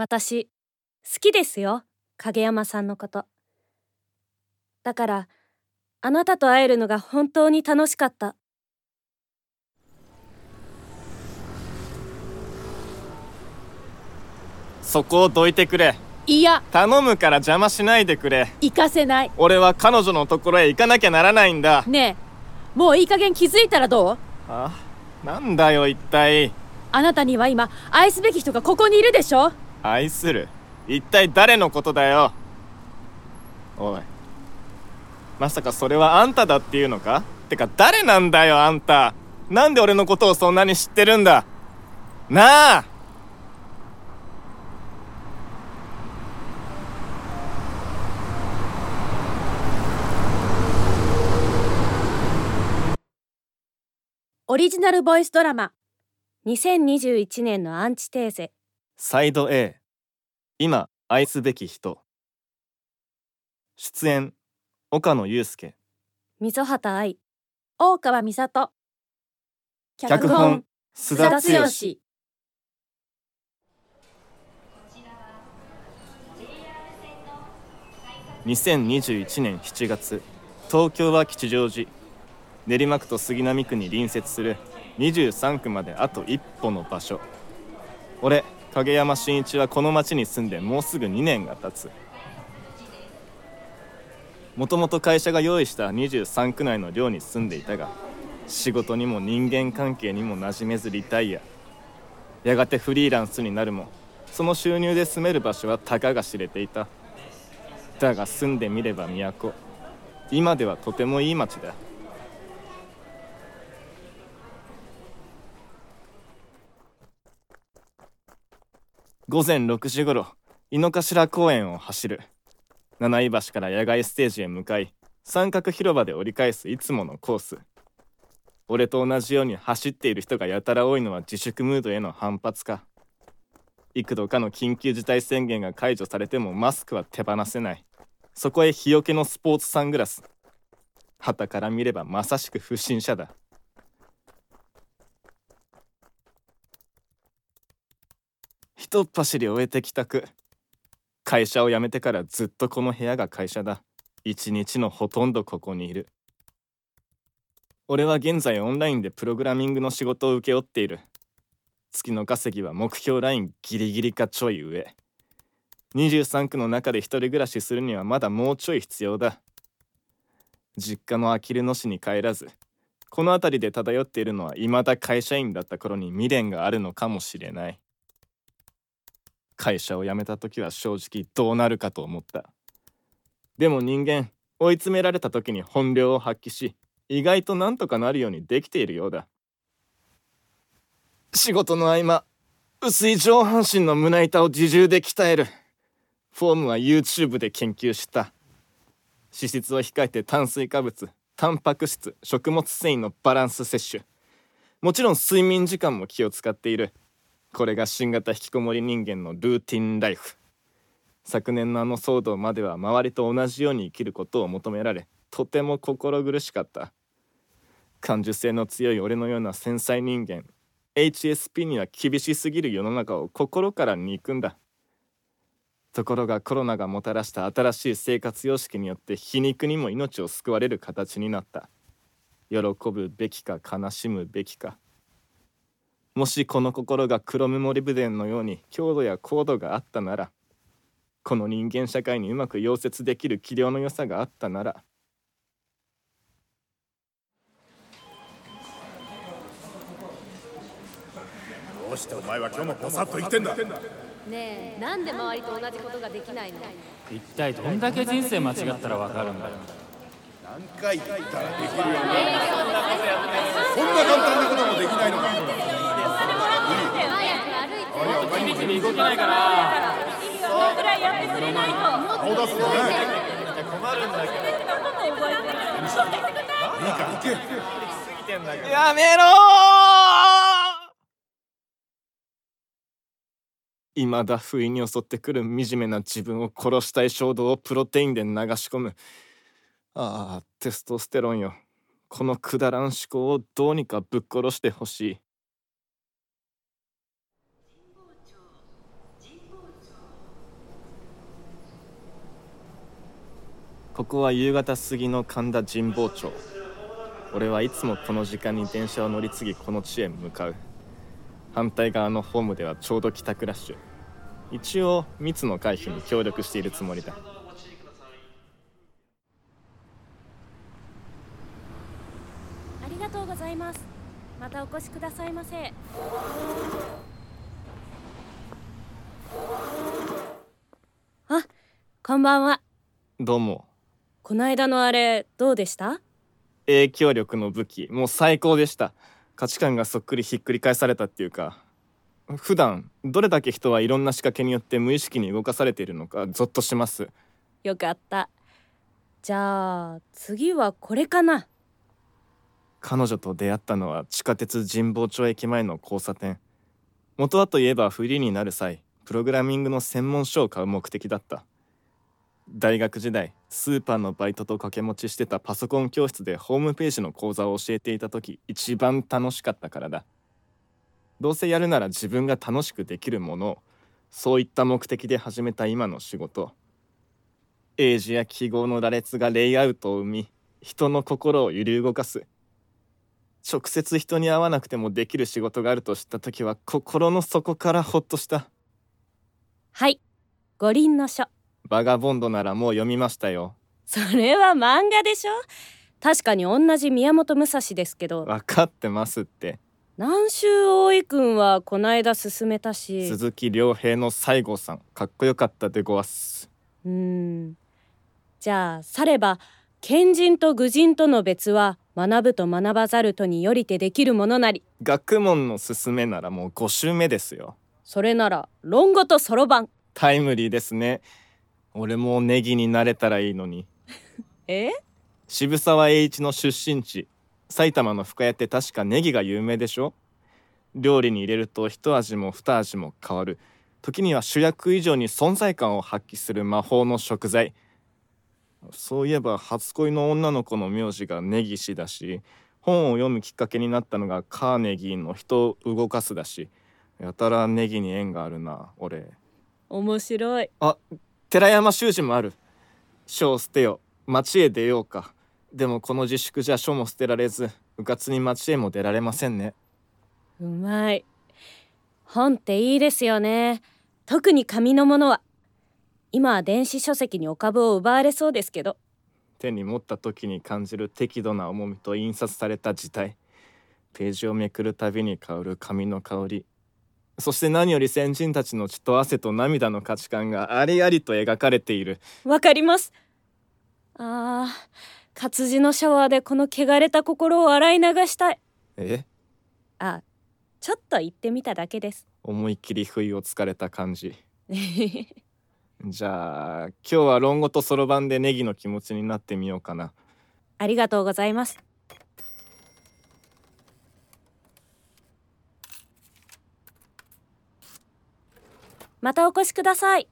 私好きですよ。影山さんのこと。だからあなたと会えるのが本当に楽しかった。そこをどいてくれ。いや。頼むから邪魔しないでくれ。行かせない。俺は彼女のところへ行かなきゃならないんだ。ねえ。もういい加減気づいたらどう？あなんだよ一体。あなたには今愛すべき人がここにいるでしょ？愛する。一体誰のことだよ。おい。まさかそれはあんただっていうのか？てか誰なんだよあんた。なんで俺のことをそんなに知ってるんだ？なあ。オリジナルボイスドラマ。2021年のアンチテーゼ。サイド A 今愛すべき人。出演岡野祐介。溝端愛。大川美里。脚本須田剛。2021年7月。東京は吉祥寺。練馬区と杉並区に隣接する23区まであと一歩の場所。俺影山真一はこの町に住んでもうすぐ2年が経つ。もともと会社が用意した23区内の寮に住んでいたが仕事にも人間関係にも馴染めずリタイア。やがてフリーランスになるもその収入で住める場所はたかが知れていた。だが住んでみれば都。今ではとてもいい町だ。午前6時ごろ井の頭公園を走る。七井橋から野外ステージへ向かい三角広場で折り返すいつものコース。俺と同じように走っている人がやたら多いのは自粛ムードへの反発か。幾度かの緊急事態宣言が解除されてもマスクは手放せない。そこへ日よけのスポーツサングラス。旗から見ればまさしく不審者だ。一っ走り終えて帰宅。会社を辞めてからずっとこの部屋が会社だ。一日のほとんどここにいる。俺は現在オンラインでプログラミングの仕事を請け負っている。月の稼ぎは目標ラインギリギリかちょい上。23区の中で一人暮らしするにはまだもうちょい必要だ。実家のあきる野市に帰らずこの辺りで漂っているのは未だ会社員だった頃に未練があるのかもしれない。会社を辞めた時は正直どうなるかと思った。でも人間追い詰められた時に本領を発揮し意外となんとかなるようにできているようだ。仕事の合間薄い上半身の胸板を自重で鍛える。フォームは YouTube で研究した。脂質を控えて炭水化物タンパク質食物繊維のバランス摂取。もちろん睡眠時間も気を使っている。これが新型引きこもり人間のルーティンライフ。昨年のあの騒動までは周りと同じように生きることを求められとても心苦しかった。感受性の強い俺のような繊細人間。HSP には厳しすぎる世の中を心から憎んだ。ところがコロナがもたらした新しい生活様式によって皮肉にも命を救われる形になった。喜ぶべきか悲しむべきか。もしこの心が黒メモリブデンのように強度や高度があったならこの人間社会にうまく溶接できる器量の良さがあったなら。どうしてお前は今日もボサッと言ってんだ？ねえなんで周りと同じことができないの？一体どんだけ人生間違ったらわかるんだよ。何回言ったらできるよねこんな簡単なこともできないのか君君動けないから顔出すのね困るんだけいいから。行けどやめろいまだ不意に襲ってくる惨めな自分を殺したい衝動をプロテインで流し込む。ああテストステロンよ。このくだらん思考をどうにかぶっ殺してほしいここは夕方過ぎの神田神保町。俺はいつもこの時間に電車を乗り継ぎこの地へ向かう。反対側のホームではちょうど帰宅ラッシュ。一応密の回避に協力しているつもりだ。ありがとうございます。またお越しくださいませ。あこんばんは。どうもこないだのあれどうでした？影響力の武器。もう最高でした。価値観がそっくりひっくり返されたっていうか。普段どれだけ人はいろんな仕掛けによって無意識に動かされているのかゾッとします。よかった。じゃあ次はこれかな。彼女と出会ったのは地下鉄神保町駅前の交差点。元はといえばフリーになる際プログラミングの専門書を買う目的だった。大学時代スーパーのバイトと掛け持ちしてたパソコン教室でホームページの講座を教えていた時一番楽しかったからだ。どうせやるなら自分が楽しくできるものをそういった目的で始めた今の仕事。英字や記号の羅列がレイアウトを生み人の心を揺り動かす。直接人に会わなくてもできる仕事があると知った時は心の底からほっとした。はい。五輪の書。バガボンドならもう読みましたよ。それは漫画でしょ？確かに同じ宮本武蔵ですけど。分かってますって。南州大井くんはこないだ進めたし。鈴木亮平の西郷さん。かっこよかったでごわす。うーん。じゃあされば賢人と愚人との別は学ぶと学ばざるとによりてできるものなり。学問の勧めならもう5週目ですよ。それなら論語とそろばん。タイムリーですね俺もネギになれたらいいのに。え？渋沢栄一の出身地。埼玉の深谷って確かネギが有名でしょ？料理に入れると一味も二味も変わる。時には主役以上に存在感を発揮する魔法の食材。そういえば初恋の女の子の名字がネギ氏だし本を読むきっかけになったのがカーネギーの人を動かすだし。やたらネギに縁があるな俺。面白い。あ寺山修司もある。書を捨てよ町へ出ようか。でもこの自粛じゃ書も捨てられずうかつに町へも出られませんね。うまい。本っていいですよね。特に紙のものは。今は電子書籍にお株を奪われそうですけど。手に持った時に感じる適度な重みと印刷された字体ページをめくるたびに香る紙の香りそして何より先人たちの血と汗と涙の価値観がありありと描かれている。わかります。あー活字のシャワーでこの汚れた心を洗い流したい。え？あちょっと言ってみただけです。思いっきり不意をつかれた感じ。じゃあ今日は論語とそろばんでネギの気持ちになってみようかな。ありがとうございますまたお越しください。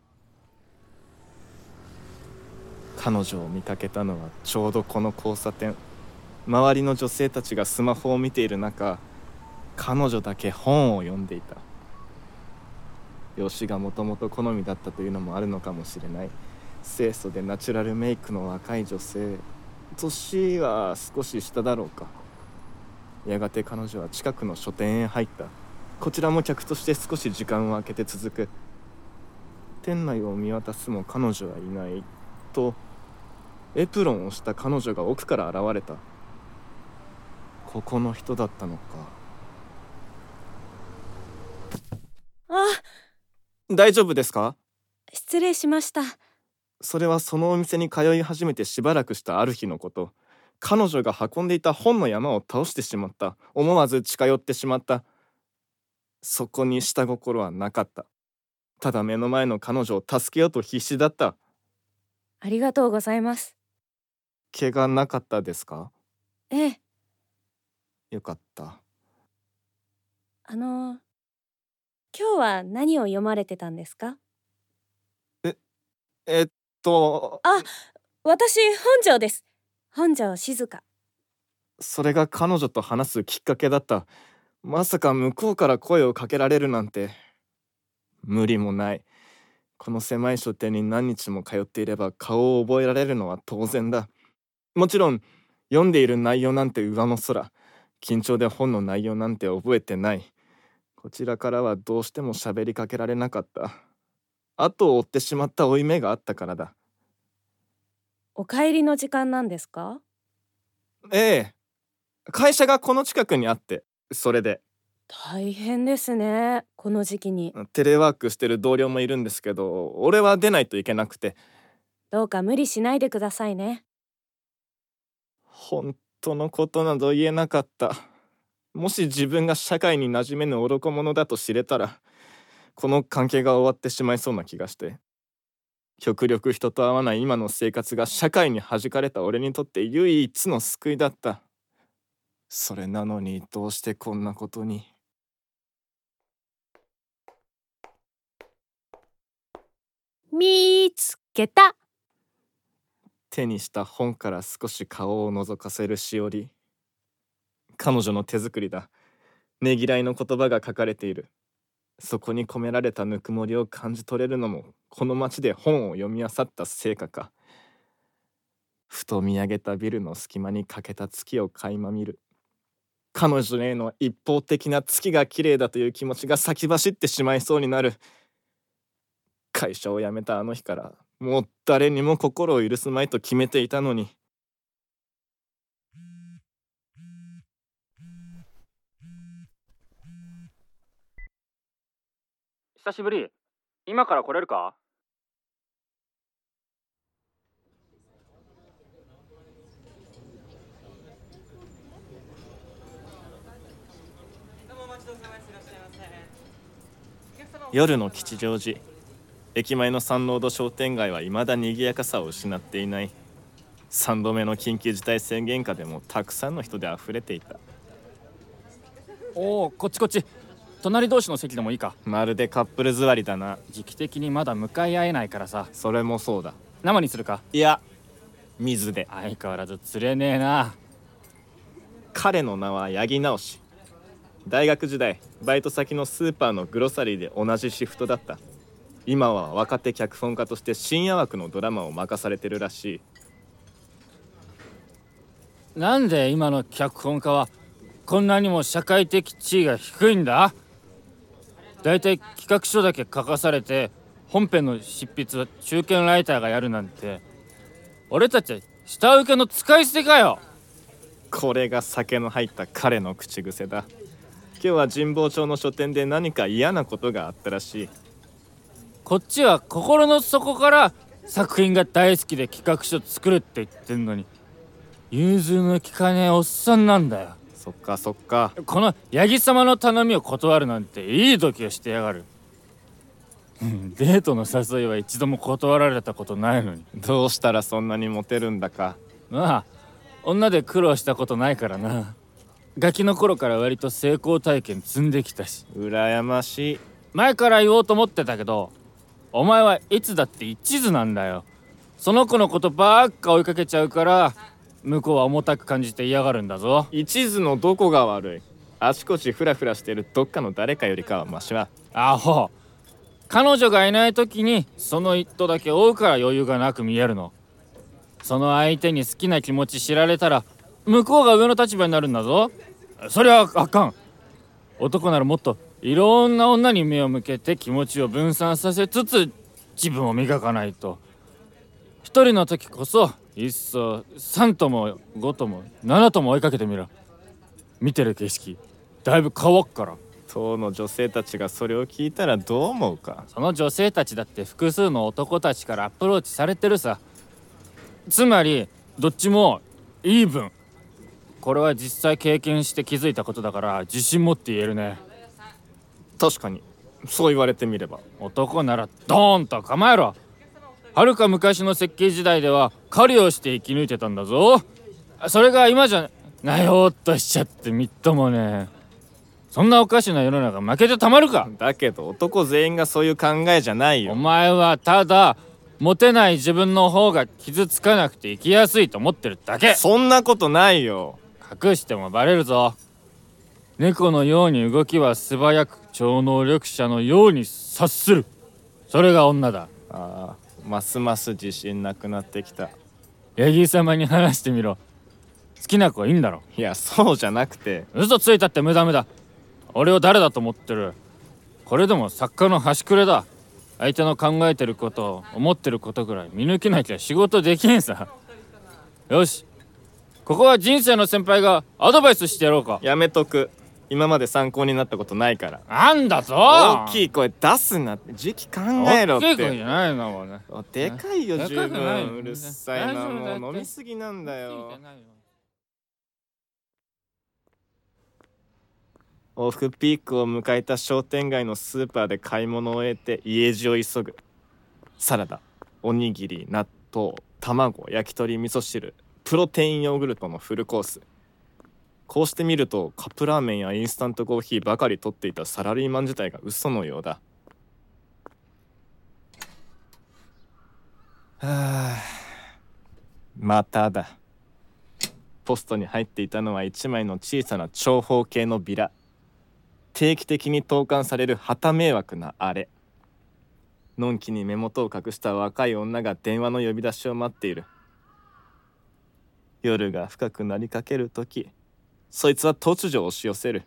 彼女を見かけたのはちょうどこの交差点。周りの女性たちがスマホを見ている中彼女だけ本を読んでいた。容姿がもともと好みだったというのもあるのかもしれない。清楚でナチュラルメイクの若い女性。年は少し下だろうか。やがて彼女は近くの書店へ入った。こちらも客として少し時間を空けて続く。店内を見渡すも彼女はいないとエプロンをした彼女が奥から現れた。ここの人だったのか。あ。大丈夫ですか？失礼しました。それはそのお店に通い始めてしばらくしたある日のこと。彼女が運んでいた本の山を倒してしまった。思わず近寄ってしまった。そこに下心はなかったただ目の前の彼女を助けようと必死だった。ありがとうございます。怪我なかったですか？ええ。よかった。あの今日は何を読まれてたんですか？えっとあ私本庄です。本庄静香。それが彼女と話すきっかけだった。まさか向こうから声をかけられるなんて無理もない。この狭い書店に何日も通っていれば顔を覚えられるのは当然だ。もちろん読んでいる内容なんて上の空。緊張で本の内容なんて覚えてない。こちらからはどうしても喋りかけられなかった。後を追ってしまった負い目があったからだ。お帰りの時間なんですか？ええ。会社がこの近くにあってそれで大変ですねこの時期に。テレワークしてる同僚もいるんですけど俺は出ないといけなくて。どうか無理しないでくださいね。本当のことなど言えなかった。もし自分が社会に馴染めぬ愚か者だと知れたらこの関係が終わってしまいそうな気がして。極力人と会わない今の生活が社会に弾かれた俺にとって唯一の救いだった。それなのにどうしてこんなことに見つけた。手にした本から少し顔を覗かせるしおり。彼女の手作りだ。ねぎらいの言葉が書かれている。そこに込められたぬくもりを感じ取れるのもこの街で本を読み漁った成果か。ふと見上げたビルの隙間に欠けた月を垣間見る。彼女への一方的な月が綺麗だという気持ちが先走ってしまいそうになる。会社を辞めたあの日からもう誰にも心を許すまいと決めていたのに。久しぶり。今から来れるか？夜の吉祥寺駅前のサンロード商店街は未だ賑やかさを失っていない。3度目の緊急事態宣言下でもたくさんの人で溢れていた。おおこっちこっち。隣同士の席でもいいか。まるでカップル座りだな。時期的にまだ向かい合えないからさ。それもそうだ。生にするか？いや水で。相変わらず釣れねえな。彼の名は八木直し大学時代バイト先のスーパーのグロサリーで同じシフトだった今は若手脚本家として深夜枠のドラマを任されてるらしい。なんで今の脚本家はこんなにも社会的地位が低いんだ？だいたい企画書だけ書かされて本編の執筆は中堅ライターがやるなんて。俺たち下請けの使い捨てかよ！これが酒の入った彼の口癖だ。今日は神保町の書店で何か嫌なことがあったらしいこっちは心の底から作品が大好きで企画書作るって言ってんのに融通の利かねえおっさんなんだよ。そっかそっか。この八木様の頼みを断るなんていい時をしてやがる。う んデートの誘いは一度も断られたことないのに。どうしたらそんなにモテるんだか。まあ女で苦労したことないからな。ガキの頃から割と成功体験積んできたし。羨ましい。前から言おうと思ってたけどお前はいつだって一途なんだよ。その子のことばっか追いかけちゃうから向こうは重たく感じて嫌がるんだぞ。一途のどこが悪い？あちこちフラフラしてるどっかの誰かよりかはマシは。アホ。彼女がいない時にその一途だけ追うから余裕がなく見えるの。その相手に好きな気持ち知られたら向こうが上の立場になるんだぞ。それはあかん。男ならもっといろんな女に目を向けて気持ちを分散させつつ自分を磨かないと。一人の時こそ一層3とも5とも7とも追いかけてみろ。見てる景色だいぶ変わっから。当の女性たちがそれを聞いたらどう思うか。その女性たちだって複数の男たちからアプローチされてるさ。つまりどっちもイーブン。これは実際経験して気づいたことだから自信持って言えるね確かに。そう言われてみれば。男ならドーンと構えろ。はるか昔の設計時代では狩りをして生き抜いてたんだぞ。それが今じゃなよーっとしちゃってみっともね。そんなおかしな世の中負けてたまるか。だけど男全員がそういう考えじゃないおよ前はただモテない自分の方が傷つかなくて生きやすいと思ってるだけ。そんなことないよ。隠してもバレるぞ。猫のように動きは素早く超能力者のように察する。それが女だ。ああますます自信なくなってきた。ヤギ様に話してみろ。好きな子はいいんだろいやそうじゃなくて。嘘ついたって無駄無駄。俺を誰だと思ってる。これでも作家の端くれだ。相手の考えてること思ってることぐらい。見抜けなきゃ仕事できんさ。よし。ここは人生の先輩がアドバイスしてやろうか。やめとく今まで参考になったことないから。なんだぞ。大きい声出すなって。時期考えろっ大きい声じてゃないなもうねおでかいよで十分。うるさいな。もう飲みすぎなんだよ。往復ピークを迎えた商店街のスーパーで買い物を終えて家路を急ぐ。サラダおにぎり納豆卵焼き鳥味噌汁。プロテインヨーグルトのフルコースこうして見るとカップラーメンやインスタントコーヒーばかり取っていたサラリーマン自体が嘘のようだ。はあまただ。ポストに入っていたのは一枚の小さな長方形のビラ。定期的に投函される旗迷惑なあれ。のんきに目元を隠した若い女が電話の呼び出しを待っている。夜が深くなりかける時そいつは突如押し寄せる。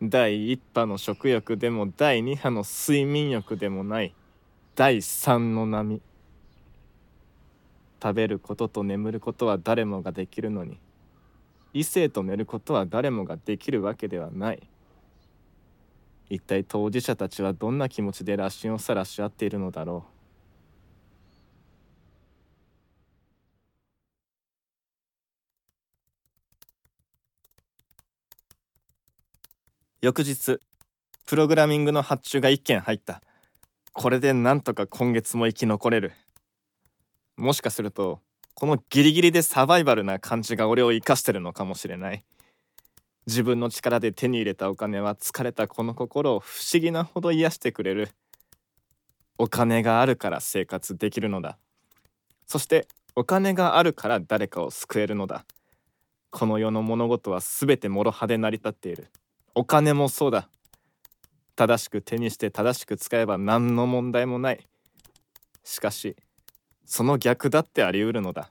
第一波の食欲でも第二波の睡眠欲でもない。第三の波。食べることと眠ることは誰もができるのに。異性と寝ることは誰もができるわけではない。一体当事者たちはどんな気持ちで羅針を晒し合っているのだろう。翌日プログラミングの発注が1件入った。これでなんとか今月も生き残れる。もしかするとこのギリギリでサバイバルな感じが俺を生かしてるのかもしれない。自分の力で手に入れたお金は疲れたこの心を不思議なほど癒してくれる。お金があるから生活できるのだ。そしてお金があるから誰かを救えるのだ。この世の物事は全て諸刃で成り立っている。お金もそうだ。正しく手にして正しく使えば何の問題もない。しかしその逆だってあり得るのだ。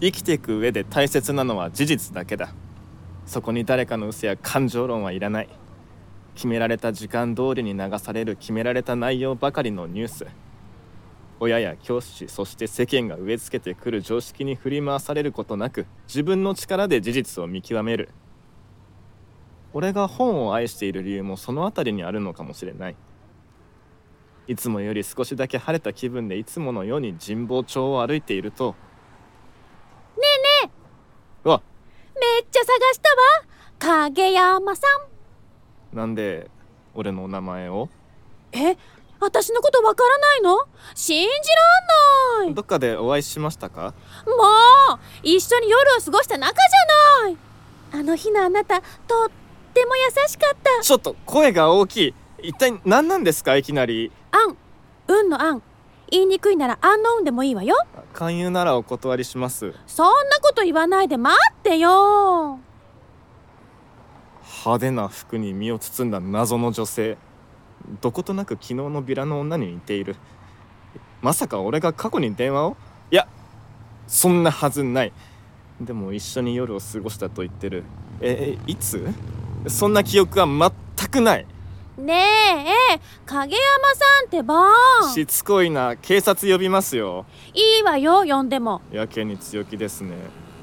生きていく上で大切なのは事実だけだ。そこに誰かの嘘や感情論はいらない。決められた時間通りに流される決められた内容ばかりのニュース。親や教師そして世間が植え付けてくる常識に振り回されることなく自分の力で事実を見極める。俺が本を愛している理由もその辺りにあるのかもしれない。いつもより少しだけ晴れた気分でいつものように神保町を歩いているとねえねうわ。えめっちゃ探したわ。影山さん。なんで俺の名前を？え私のことわからないの？信じらんない。どっかでお会いしましたか？もう一緒に夜を過ごした仲じゃない。あの日のあなたとっても優しかった。ちょっと声が大きい。一体何なんですか？いきなり。あん運のあん言いにくいならあんの運でもいいわよ。勧誘ならお断りします。そんなこと言わないで待ってよ。派手な服に身を包んだ謎の女性どことなく昨日のビラの女に似ている。まさか俺が過去に電話を？いやそんなはずない。でも一緒に夜を過ごしたと言ってる。えいつ？そんな記憶は全くない。ねえ影山さんってば。しつこいな。警察呼びますよ。いいわよ呼んでも。やけに強気ですね。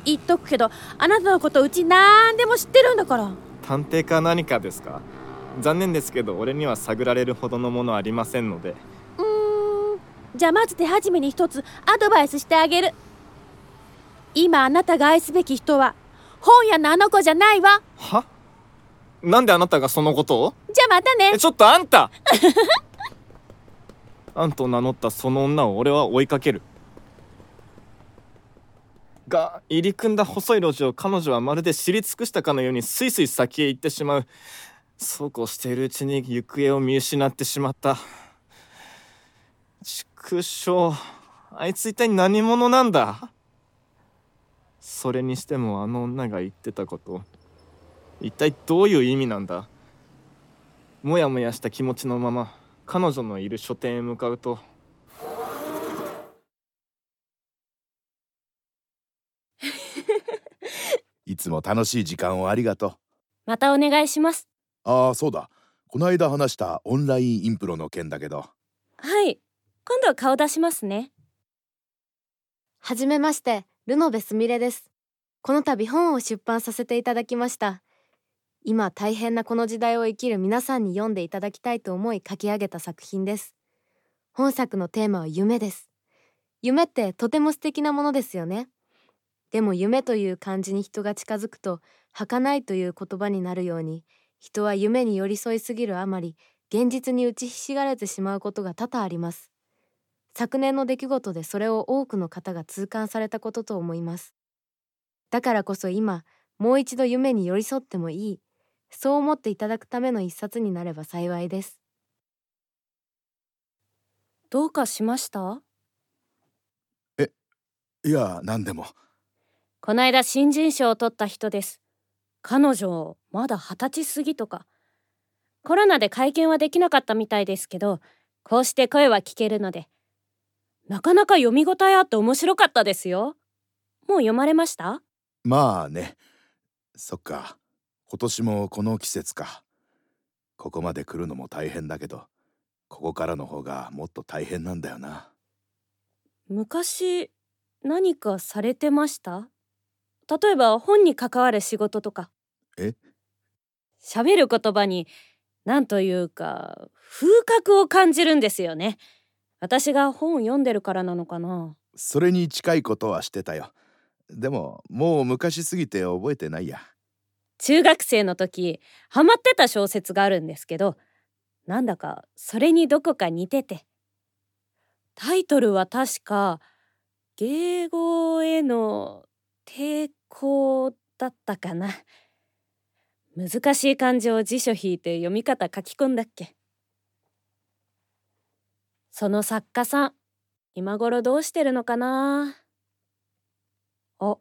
言っとくけどあなたのことうちなんでも知ってるんだから。探偵か何かですか？残念ですけど俺には探られるほどのものありませんので。うーん。じゃあまず手始めに一つアドバイスしてあげる。今あなたが愛すべき人は本屋のあの子じゃないわ。は？なんであなたがそのことを？じゃあまたね。えちょっとあんた！あんと名乗ったその女を俺は追いかける。が入り組んだ細い路地を彼女はまるで知り尽くしたかのようにスイスイ先へ行ってしまうそうこうしているうちに行方を見失ってしまった。畜生あいつ一体何者なんだ？それにしてもあの女が言ってたこと一体どういう意味なんだ？もやもやした気持ちのまま彼女のいる書店へ向かうと。いつも楽しい時間をありがとまたお願いします。うああそうだ。この間話したオンラインインプロの件だけど。はい。今度顔出しますね。はじめましてルノベスミレです。この度本を出版させていただきました。今大変なこの時代を生きる皆さんに読んでいただきたいと思い書き上げた作品です。本作のテーマは夢です。夢ってとても素敵なものですよね。でも夢という漢字に人が近づくと儚いという言葉になるように人は夢に寄り添いすぎるあまり現実に打ちひしがれてしまうことが多々あります。昨年の出来事でそれを多くの方が痛感されたことと思います。だからこそ今もう一度夢に寄り添ってもいい。そう思っていただくための一冊になれば幸いです。どうかしました？いや何でも。こないだ新人賞を取った人です彼女まだ二十歳過ぎとか。コロナで会見はできなかったみたいですけどこうして声は聞けるのでなかなか読み応えあって面白かったですよ。もう読まれました？まあね。そっか。今年もこの季節か。ここまで来るのも大変だけどここからの方がもっと大変なんだよな。昔何かされてました？例えば本に関わる仕事とか。え？喋る言葉に何というか風格を感じるんですよね。私が本を読んでるからなのかな。それに近いことはしてたよ。でももう昔すぎて覚えてないや。中学生の時ハマってた小説があるんですけどなんだかそれにどこか似てて。タイトルは確か芸語への抵抗だったかな。難しい漢字を辞書引いて読み方書き込んだっけ。その作家さん今頃どうしてるのかな。あ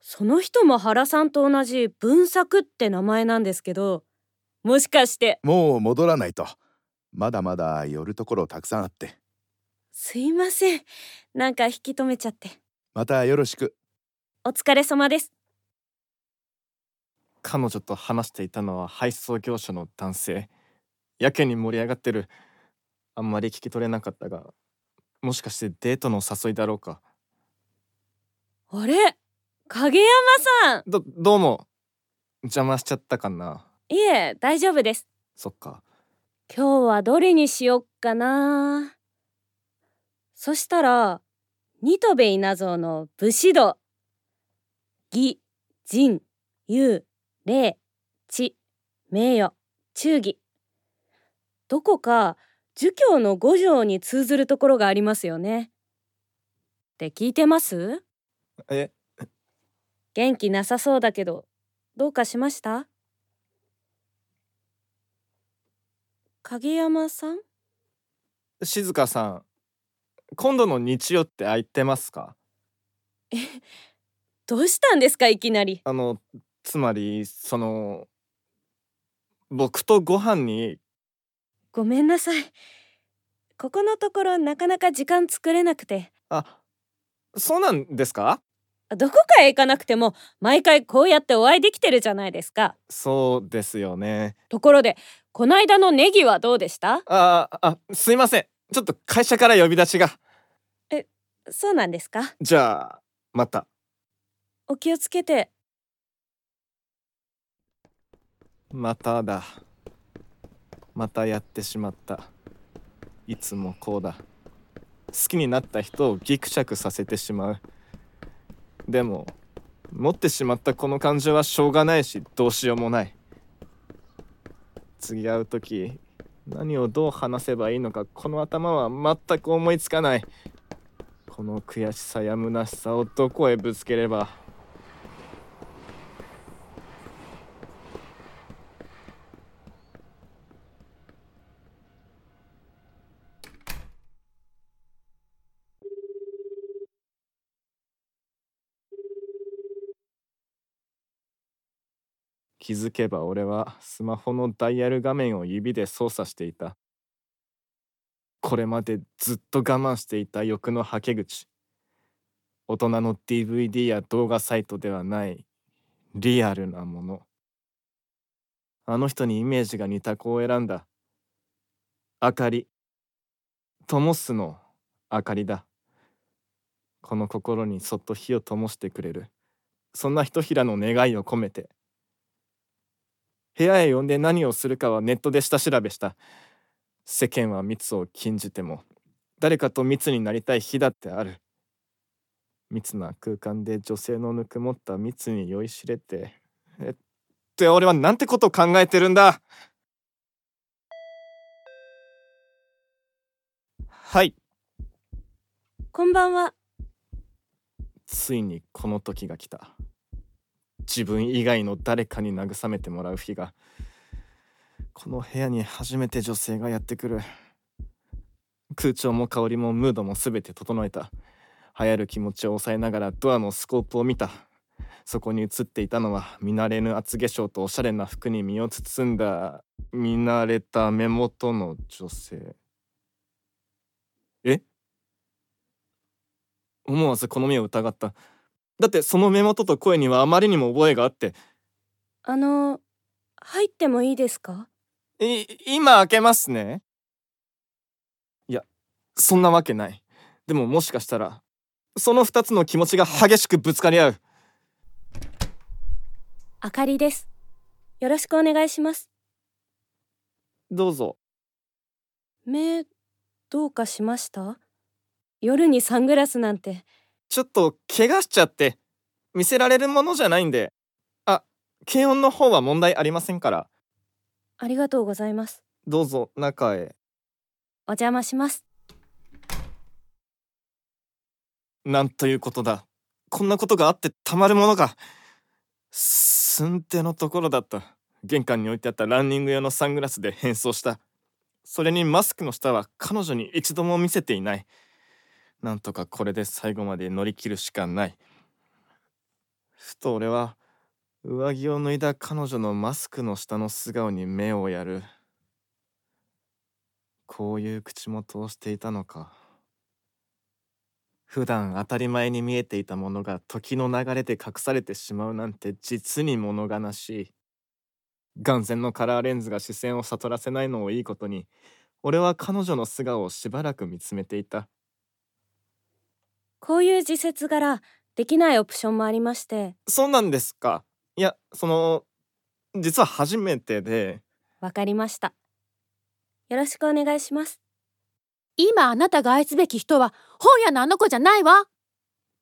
その人も原さんと同じ文作って名前なんですけどもしかして。もう戻らないと。まだまだ寄るところたくさんあって。すいません。なんか引き止めちゃって。またよろしくお疲れ様です。彼女と話していたのは配送業者の男性。やけに盛り上がってる。あんまり聞き取れなかったがもしかしてデートの誘いだろうか。あれ？影山さん！どどうも。邪魔しちゃったかな？いえ大丈夫です。そっか。今日はどれにしよっかな？そしたらニトベ稲造の武士道義仁勇礼知名誉忠義。どこか儒教の五条に通ずるところがありますよね。って聞いてます？え？元気なさそうだけどどうかしました？影山さん？静香さん今度の日曜って空いてますか？どうしたんですかいきなり？あのつまりその僕とご飯に。ごめんなさい。ここのところなかなか時間作れなくて。あそうなんですか？どこかへ行かなくても毎回こうやってお会いできてるじゃないですか。そうですよね。ところでこないだのネギはどうでした？ああすいません。ちょっと会社から呼び出しが。そうなんですか？じゃあまたお気をつけて。まただ。またやってしまった。いつもこうだ。好きになった人をギクシャクさせてしまう。でも持ってしまったこの感情はしょうがないしどうしようもない。次会う時何をどう話せばいいのかこの頭は全く思いつかない。この悔しさや虚しさをどこへぶつければ気づけば俺はスマホのダイヤル画面を指で操作していた。これまでずっと我慢していた欲のはけ口。大人の DVD や動画サイトではないリアルなもの。あの人にイメージが似た子を選んだ。明かり。灯すの。明かりだ。この心にそっと火を灯してくれる。そんなひとひらの願いを込めて。部屋へ呼んで何をするかはネットで下調べした。世間は密を禁じても誰かと密になりたい日だってある。密な空間で女性のぬくもった密に酔いしれてえって俺はなんてことを考えてるんだ？はい。こんばんは。ついにこの時が来た自分以外の誰かに慰めてもらう日がこの部屋に初めて女性がやってくる。空調も香りもムードも全て整えた。流行る気持ちを抑えながらドアのスコープを見た。そこに映っていたのは見慣れぬ厚化粧とおしゃれな服に身を包んだ見慣れた目元の女性。え？思わずこの目を疑った。だってその目元と声にはあまりにも覚えがあって。あの入ってもいいですか？い今開けますね。いやそんなわけない。でももしかしたらその2つの気持ちが激しくぶつかり合う。あかりです。よろしくお願いします。どうぞ。目どうかしました？夜にサングラスなんてちょっと怪我しちゃって見せられるものじゃないんで。あ検温の方は問題ありませんから。ありがとうございます。どうぞ中へ。お邪魔します。なんということだ。こんなことがあってたまるものか。寸手のところだった。玄関に置いてあったランニング用のサングラスで変装した。それにマスクの下は彼女に一度も見せていないなんとかこれで最後まで乗り切るしかない。ふと俺は上着を脱いだ彼女のマスクの下の素顔に目をやる。こういう口も通していたのか。普段当たり前に見えていたものが時の流れで隠されてしまうなんて実に物悲しい。眼前のカラーレンズが視線を悟らせないのをいいことに俺は彼女の素顔をしばらく見つめていた。こういう自節柄できないオプションもありまして。そうなんですか。いやその実は初めてで。わかりました。よろしくお願いします。今あなたが愛すべき人は本屋のあの子じゃないわ。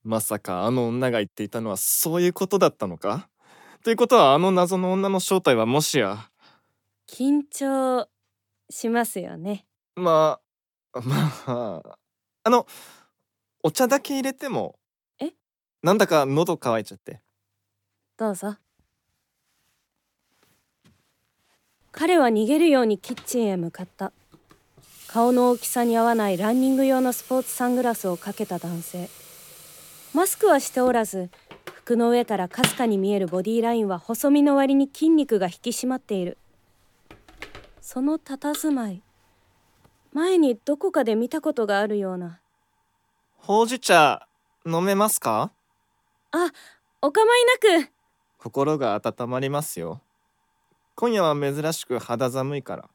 まさかあの女が言っていたのはそういうことだったのか。ということはあの謎の女の正体はもしや。緊張しますよね。まあまああのお茶だけ入れてもえ？なんだか喉乾いちゃって。どうぞ。彼は逃げるようにキッチンへ向かった。顔の大きさに合わないランニング用のスポーツサングラスをかけた男性。マスクはしておらず服の上からかすかに見えるボディラインは細身の割に筋肉が引き締まっている。その佇まい前にどこかで見たことがあるようなほうじ茶飲めますか？あお構いなく。心が温まりますよ。今夜は珍しく肌寒いから。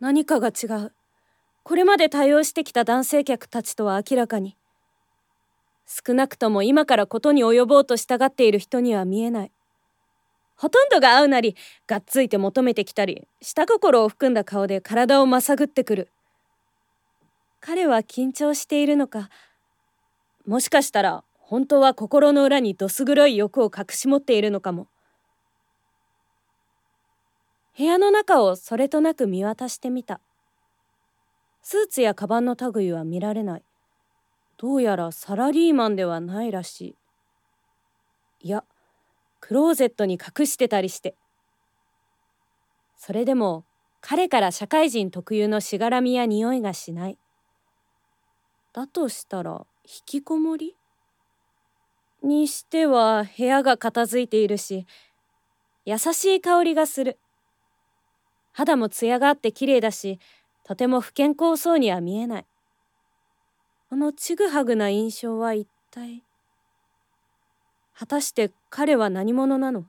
何かが違う。これまで対応してきた男性客たちとは明らかに。少なくとも今からことに及ぼうとしたがっている人には見えない。ほとんどが会うなりがっついて求めてきたり下心を含んだ顔で体をまさぐってくる彼は緊張しているのか。もしかしたら本当は心の裏にどす黒い欲を隠し持っているのかも。部屋の中をそれとなく見渡してみた。スーツやカバンの類は見られない。どうやらサラリーマンではないらしい。いやクローゼットに隠してたりして。それでも彼から社会人特有のしがらみや匂いがしない。だとしたら引きこもり？にしては部屋が片付いているし優しい香りがする。肌も艶があって綺麗だしとても不健康そうには見えない。このちぐはぐな印象は一体果たして彼は何者なの？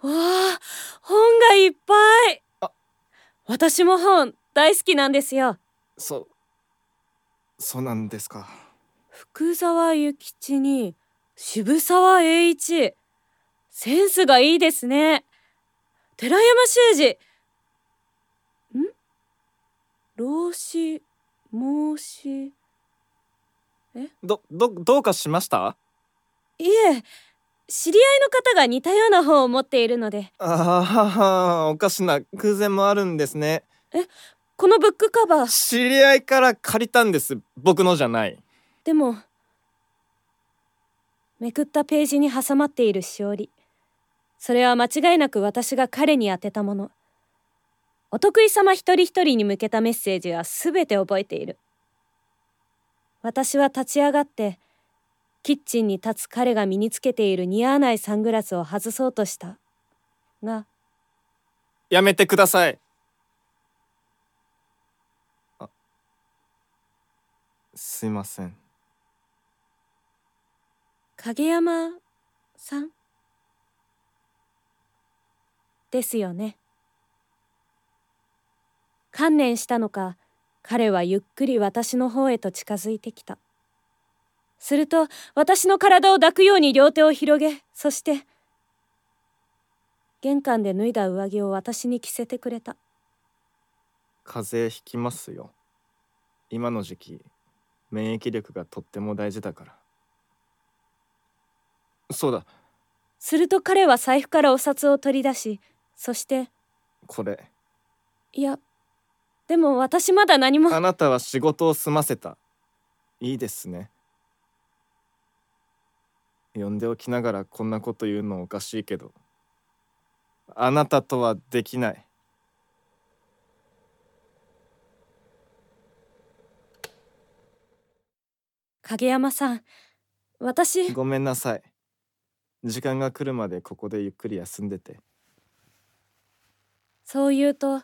わあ本がいっぱい！私も本大好きなんですよそそうなんですか。福沢諭吉に渋沢栄一。センスがいいですね。寺山修司。ん？老子孟子。どどどうかしました？いえ知り合いの方が似たような本を持っているので。ああおかしな偶然もあるんですねこのブックカバー。知り合いから借りたんです。僕のじゃない。でもめくったページに挟まっているしおり。それは間違いなく私が彼に宛てたもの。お得意様一人一人に向けたメッセージは全て覚えている。私は立ち上がってキッチンに立つ彼が身につけている似合わないサングラスを外そうとした。がやめてくださいすいません。影山さん？ですよね。観念したのか彼はゆっくり私の方へと近づいてきた。すると私の体を抱くように両手を広げそして玄関で脱いだ上着を私に着せてくれた。風邪ひきますよ。今の時期免疫力がとっても大事だから。そうだ。すると彼は財布からお札を取り出しそしてこれ。いやでも私まだ何も。あなたは仕事を済ませた。いいですね。呼んでおきながらこんなこと言うのおかしいけど。あなたとはできない影山さん私。ごめんなさい。時間が来るまでここでゆっくり休んでて。そう言うと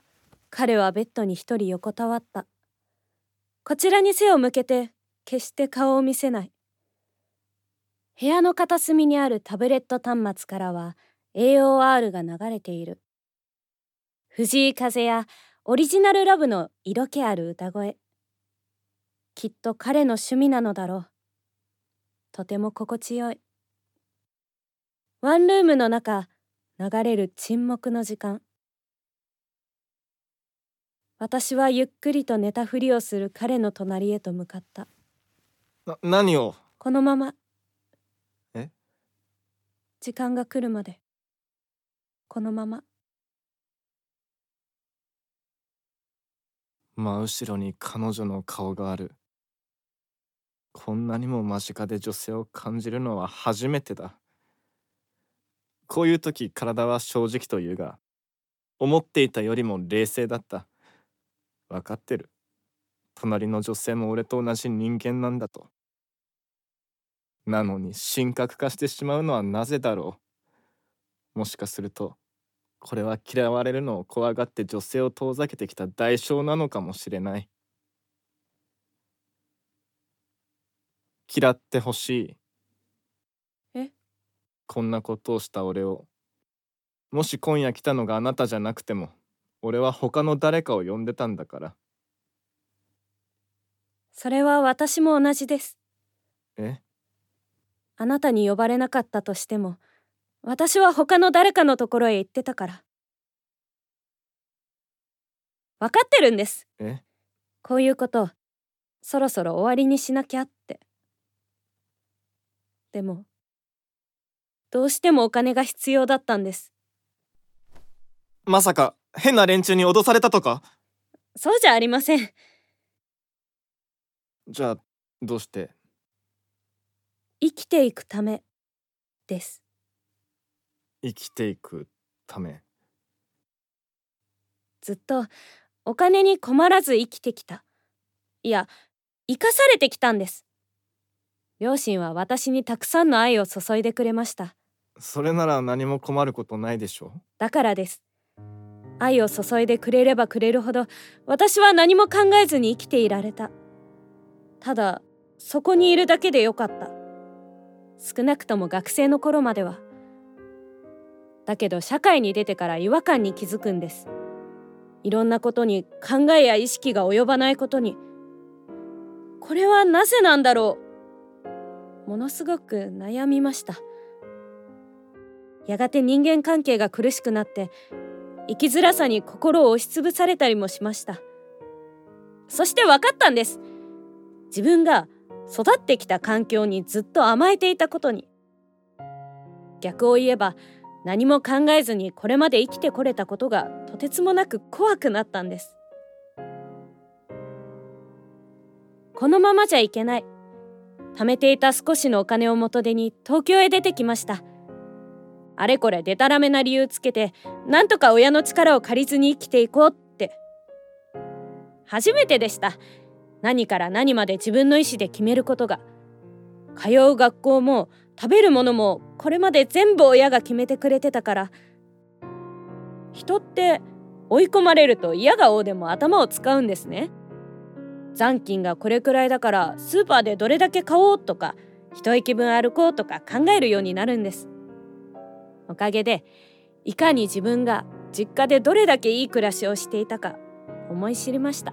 彼はベッドに一人横たわった。こちらに背を向けて決して顔を見せない。部屋の片隅にあるタブレット端末からは AOR が流れている。藤井風やオリジナルラブの色気ある歌声きっと彼の趣味なのだろう。とても心地よい。ワンルームの中流れる沈黙の時間。私はゆっくりと寝たふりをする彼の隣へと向かった。な何を？このまま。え？時間が来るまで。このまま。真後ろに彼女の顔があるこんなにも間近で女性を感じるのは初めてだ。こういう時体は正直というが思っていたよりも冷静だった。分かってる。隣の女性も俺と同じ人間なんだと。なのに神格化してしまうのはなぜだろう。もしかするとこれは嫌われるのを怖がって女性を遠ざけてきた代償なのかもしれない。嫌ってほしい。え？こんなことをした俺を。もし今夜来たのがあなたじゃなくても俺は他の誰かを呼んでたんだから。それは私も同じです。え？あなたに呼ばれなかったとしても私は他の誰かのところへ行ってたから。分かってるんです。え？こういうことそろそろ終わりにしなきゃってでもどうしてもお金が必要だったんです。まさか変な連中に脅されたとか？そうじゃありません。じゃあどうして？生きていくためです。生きていくため？ずっとお金に困らず生きてきた。いや生かされてきたんです両親は私にたくさんの愛を注いでくれました。それなら何も困ることないでしょだからです。愛を注いでくれればくれるほど私は何も考えずに生きていられた。ただそこにいるだけでよかった。少なくとも学生の頃までは。だけど社会に出てから違和感に気づくんです。いろんなことに考えや意識が及ばないことに。これはなぜなんだろう？ものすごく悩みました。やがて人間関係が苦しくなって生きづらさに心を押しつぶされたりもしました。そして分かったんです。自分が育ってきた環境にずっと甘えていたことに。逆を言えば何も考えずにこれまで生きてこれたことがとてつもなく怖くなったんです。このままじゃいけない。貯めていた少しのお金を元手に東京へ出てきました。あれこれでたらめな理由つけてなんとか親の力を借りずに生きていこうって。初めてでした。何から何まで自分の意思で決めることが。通う学校も食べるものもこれまで全部親が決めてくれてたから。人って追い込まれると嫌がおうでも頭を使うんですね。残金がこれくらいだからスーパーでどれだけ買おうとか一息分歩こうとか考えるようになるんです。おかげでいかに自分が実家でどれだけいい暮らしをしていたか思い知りました。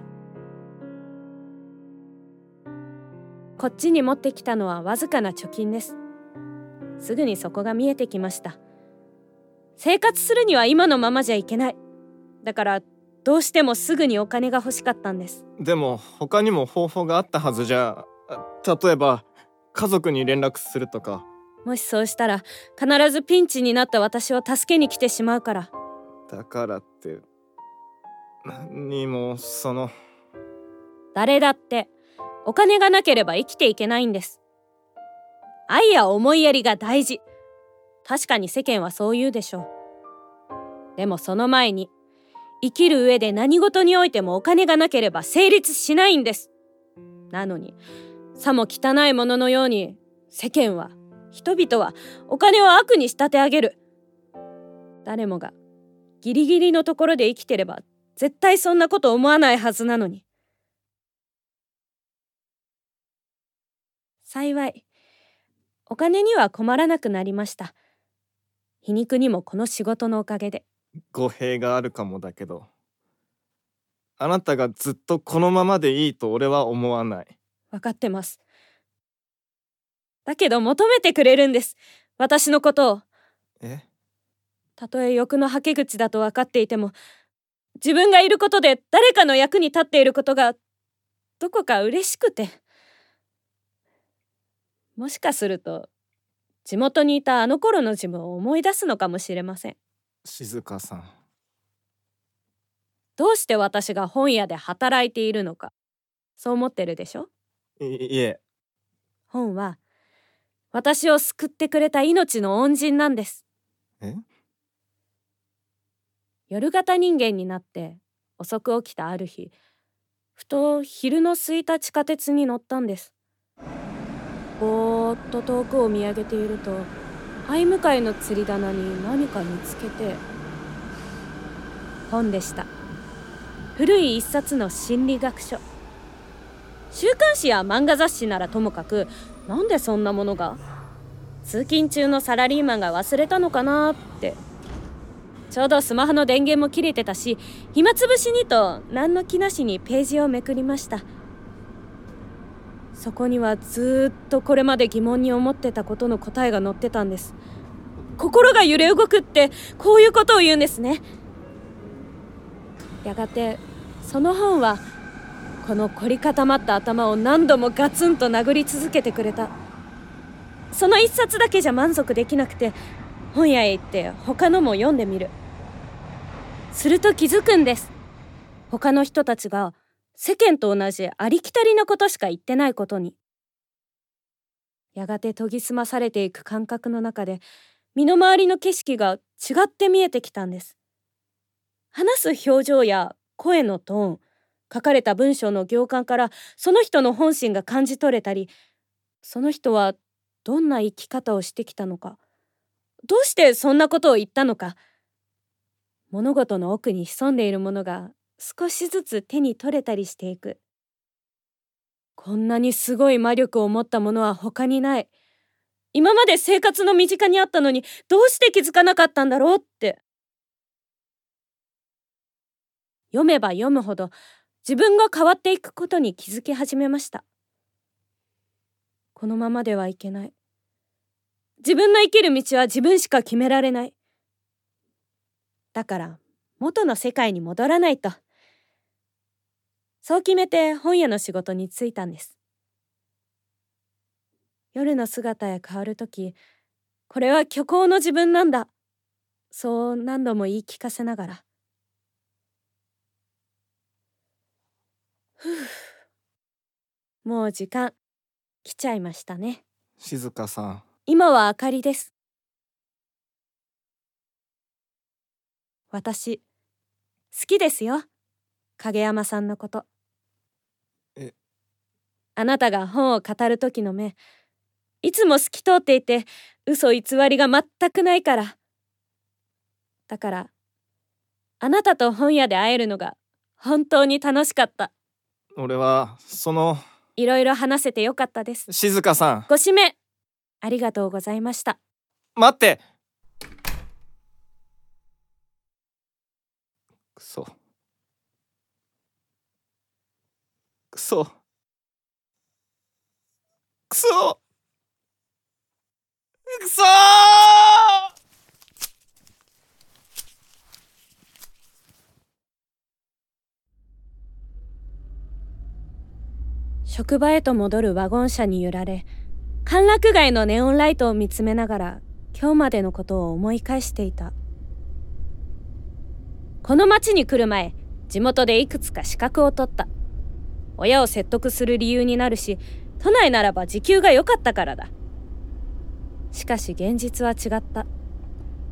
こっちに持ってきたのはわずかな貯金です。すぐにそこが見えてきました。生活するには今のままじゃいけない。だからどうしてもすぐにお金が欲しかったんです。でも他にも方法があったはずじゃ。例えば家族に連絡するとか。もしそうしたら必ずピンチになった私を助けに来てしまうから。だからって何もその。誰だってお金がなければ生きていけないんです。愛や思いやりが大事。確かに世間はそう言うでしょう。でもその前に生きる上で何事においてもお金がなければ成立しないんです。なのにさも汚いもののように世間は人々はお金を悪に仕立て上げる。誰もがギリギリのところで生きてれば絶対そんなこと思わないはずなのに。幸いお金には困らなくなりました。皮肉にもこの仕事のおかげで。語弊があるかもだけどあなたがずっとこのままでいいと俺は思わない。分かってます。だけど求めてくれるんです。私のことを。え？たとえ欲のはけ口だと分かっていても自分がいることで誰かの役に立っていることがどこか嬉しくて。もしかすると地元にいたあの頃の自分を思い出すのかもしれません静香さん。どうして私が本屋で働いているのか。そう思ってるでしょ？いいえ。本は私を救ってくれた命の恩人なんです。え？夜型人間になって遅く起きたある日ふと昼の空いた地下鉄に乗ったんです。ぼーっと遠くを見上げていると相向かいの釣り棚に何か見つけて本でした。古い一冊の心理学書。週刊誌や漫画雑誌ならともかくなんでそんなものが通勤中のサラリーマンが忘れたのかなって。ちょうどスマホの電源も切れてたし暇つぶしにと何の気なしにページをめくりました。そこにはずっとこれまで疑問に思ってたことの答えが載ってたんです。心が揺れ動くってこういうことを言うんですね。やがてその本はこの凝り固まった頭を何度もガツンと殴り続けてくれた。その一冊だけじゃ満足できなくて本屋へ行って他のも読んでみる。すると気づくんです。他の人たちが世間と同じありきたりなことしか言ってないことに。やがて研ぎ澄まされていく感覚の中で身の回りの景色が違って見えてきたんです。話す表情や声のトーン書かれた文章の行間からその人の本心が感じ取れたりその人はどんな生き方をしてきたのかどうしてそんなことを言ったのか物事の奥に潜んでいるものが少しずつ手に取れたりしていく。こんなにすごい魔力を持ったものは他にない。今まで生活の身近にあったのにどうして気づかなかったんだろうって。読めば読むほど自分が変わっていくことに気づき始めました。このままではいけない。自分の生きる道は自分しか決められない。だから元の世界に戻らないと。そう決めて本屋の仕事に就いたんです。夜の姿へ変わる時これは虚構の自分なんだ。そう何度も言い聞かせながら。ふう。もう時間来ちゃいましたね。静香さん。今はあかりです。私好きですよ。影山さんのこと。えあなたが本を語る時の目いつも透き通っていて嘘偽りが全くないから。だからあなたと本屋で会えるのが本当に楽しかった。俺はそのいろいろ話せてよかったです。静香さん。ご指名。ありがとうございました。待って。くそくそくそくそ職場へと戻るワゴン車に揺られ歓楽街のネオンライトを見つめながら今日までのことを思い返していた。この町に来る前地元でいくつか資格を取った。親を説得する理由になるし都内ならば時給が良かったからだ。しかし現実は違った。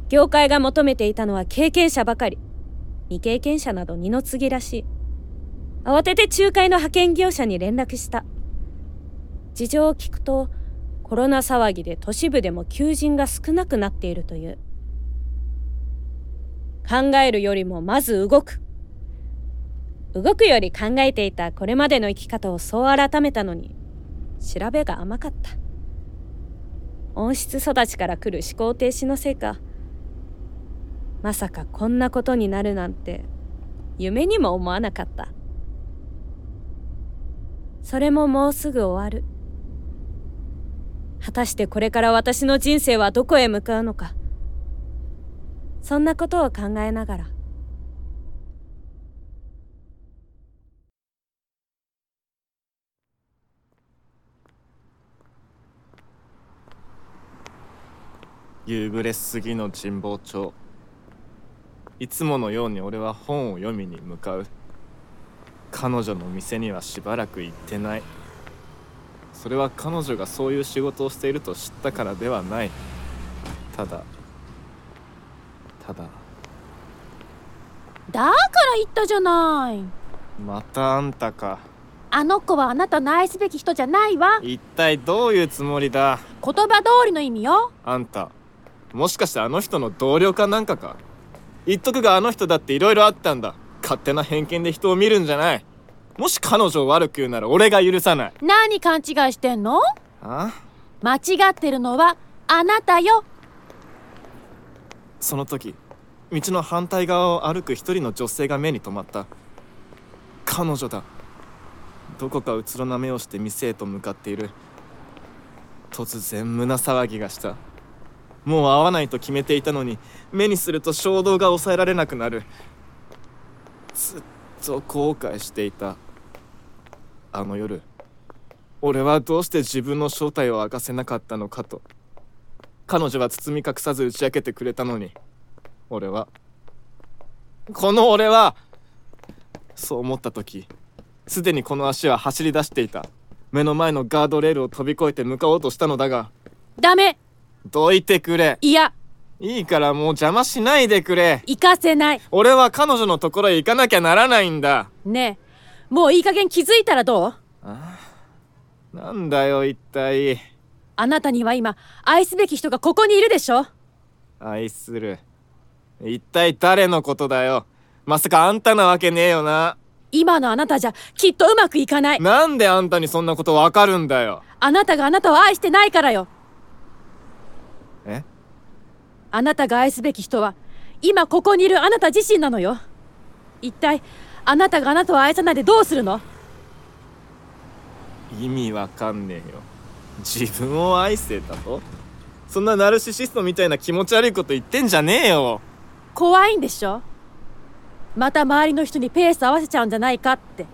業界が求めていたのは経験者ばかり。未経験者など二の次らしい。慌てて仲介の派遣業者に連絡した。事情を聞くとコロナ騒ぎで都市部でも求人が少なくなっているという。考えるよりもまず動く。動くより考えていたこれまでの生き方をそう改めたのに。調べが甘かった。温室育ちから来る思考停止のせいか。まさかこんなことになるなんて夢にも思わなかった。それももうすぐ終わる。果たしてこれから私の人生はどこへ向かうのか。そんなことを考えながら夕暮れ過ぎの神保町いつものように俺は本を読みに向かう。彼女の店にはしばらく行ってない。それは彼女がそういう仕事をしていると知ったからではない。ただただ。だから言ったじゃない。またあんたか。あの子はあなたの愛すべき人じゃないわ。一体どういうつもりだ？言葉通りの意味よ。あんたもしかしてあの人の同僚かなんかか？言っとくがあの人だって色々あったんだ。勝手な偏見で人を見るんじゃない。もし彼女を悪く言うなら俺が許さない。何勘違いしてんの？あ？間違ってるのはあなたよ。その時道の反対側を歩く一人の女性が目に留まった。彼女だ。どこかうつろな目をして店へと向かっている。突然胸騒ぎがしたもう会わないと決めていたのに目にすると衝動が抑えられなくなる。ずっと後悔していた。あの夜俺はどうして自分の正体を明かせなかったのかと。彼女は包み隠さず打ち明けてくれたのに。俺はこの俺はそう思った時すでにこの足は走り出していた。目の前のガードレールを飛び越えて向かおうとしたのだがダメ。どいてくれ。いや。いいからもう邪魔しないでくれ。行かせない。俺は彼女のところへ行かなきゃならないんだ。ねえ。もういい加減気づいたらどう？なんだよ一体。あなたには今愛すべき人がここにいるでしょ？愛する。一体誰のことだよ。まさかあんたなわけねえよな。今のあなたじゃきっとうまくいかない。なんであんたにそんなことわかるんだよ。あなたがあなたを愛してないからよえ？あなたが愛すべき人は今ここにいるあなた自身なのよ。一体あなたがあなたを愛さないでどうするの？意味わかんねえよ。自分を愛せたと？そんなナルシシストみたいな気持ち悪いこと言ってんじゃねえよ。怖いんでしょ？また周りの人にペース合わせちゃうんじゃないかって。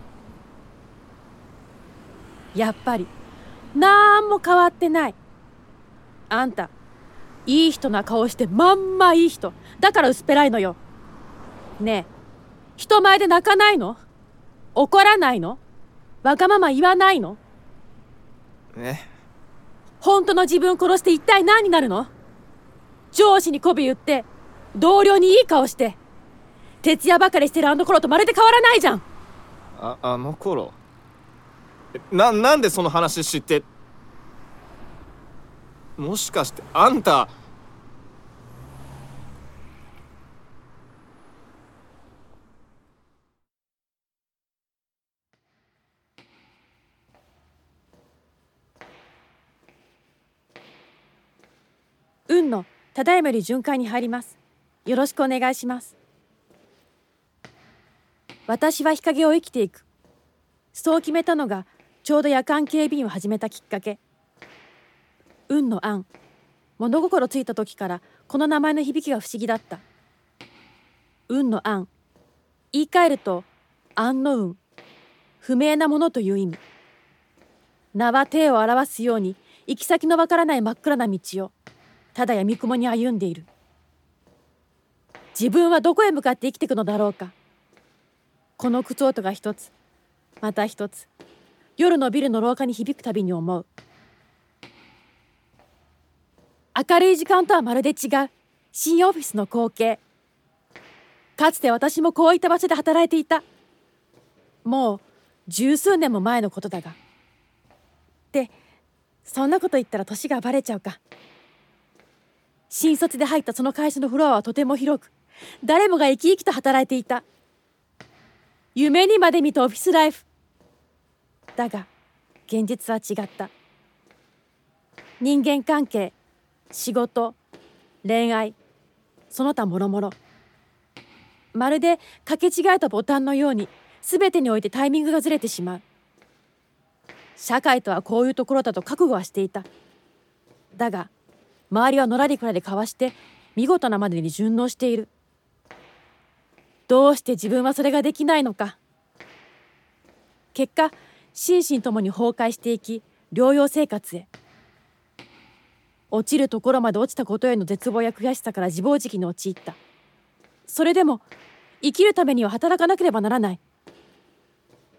やっぱりなんも変わってない。あんたいい人な顔してまんまいい人。だから薄っぺらいのよ。ねえ人前で泣かないの？怒らないの？わがまま言わないの？え本当の自分殺して一体何になるの？上司に媚び言って同僚にいい顔して徹夜ばかりしてるあの頃とまるで変わらないじゃん。ああの頃？えななんでその話知ってもしかしてあんた運のただいまより巡回に入ります。よろしくお願いします。私は日陰を生きていく。そう決めたのがちょうど夜間警備員を始めたきっかけ。運の案。物心ついた時からこの名前の響きが不思議だった。運の案。言い換えると案の運。不明なものという意味。名は手を表すように行き先のわからない真っ暗な道をただやみくもに歩んでいる。自分はどこへ向かって生きていくのだろうか。この靴音が一つ。また一つ。夜のビルの廊下に響くたびに思う。明るい時間とはまるで違う。新オフィスの光景。かつて私もこういった場所で働いていた。もう十数年も前のことだが。でそんなこと言ったら年がバレちゃうか。新卒で入ったその会社のフロアはとても広く誰もが生き生きと働いていた。夢にまで見たオフィスライフ。だが現実は違った。人間関係仕事恋愛その他もろもろまるで掛け違えたボタンのように全てにおいてタイミングがずれてしまう。社会とはこういうところだと覚悟はしていた。だが周りはのらりくらりかわして見事なまでに順応している。どうして自分はそれができないのか。結果心身ともに崩壊していき療養生活へ。落ちるところまで落ちたことへの絶望や悔しさから自暴自棄に陥った。それでも生きるためには働かなければならない。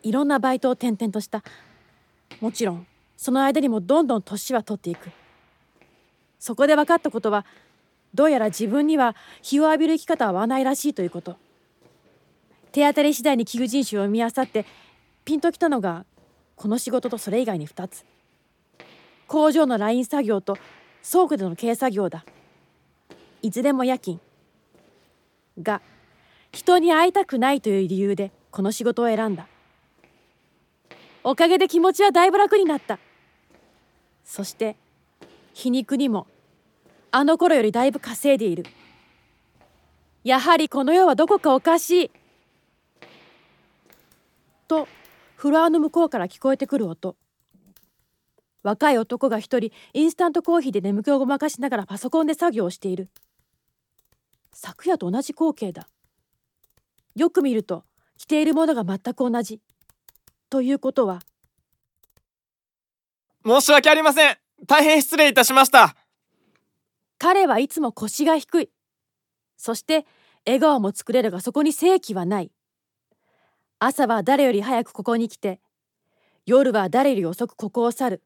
いろんなバイトを転々とした。もちろんその間にもどんどん年は取っていく。そこで分かったことはどうやら自分には日を浴びる生き方は合わないらしいということ。手当たり次第に寄付人種を見漁ってピンときたのがこの仕事とそれ以外に2つ。工場のライン作業と倉庫での軽作業だ。いずれも夜勤。が人に会いたくないという理由でこの仕事を選んだ。おかげで気持ちはだいぶ楽になった。そして皮肉にもあの頃よりだいぶ稼いでいる。やはりこの世はどこかおかしい。とフロアの向こうから聞こえてくる音。若い男が一人インスタントコーヒーで眠気をごまかしながらパソコンで作業をしている。昨夜と同じ光景だ。よく見ると着ているものが全く同じ。ということは申し訳ありません。大変失礼いたしました。彼はいつも腰が低い。そして笑顔も作れるがそこに正気はない。朝は誰より早くここに来て夜は誰より遅くここを去る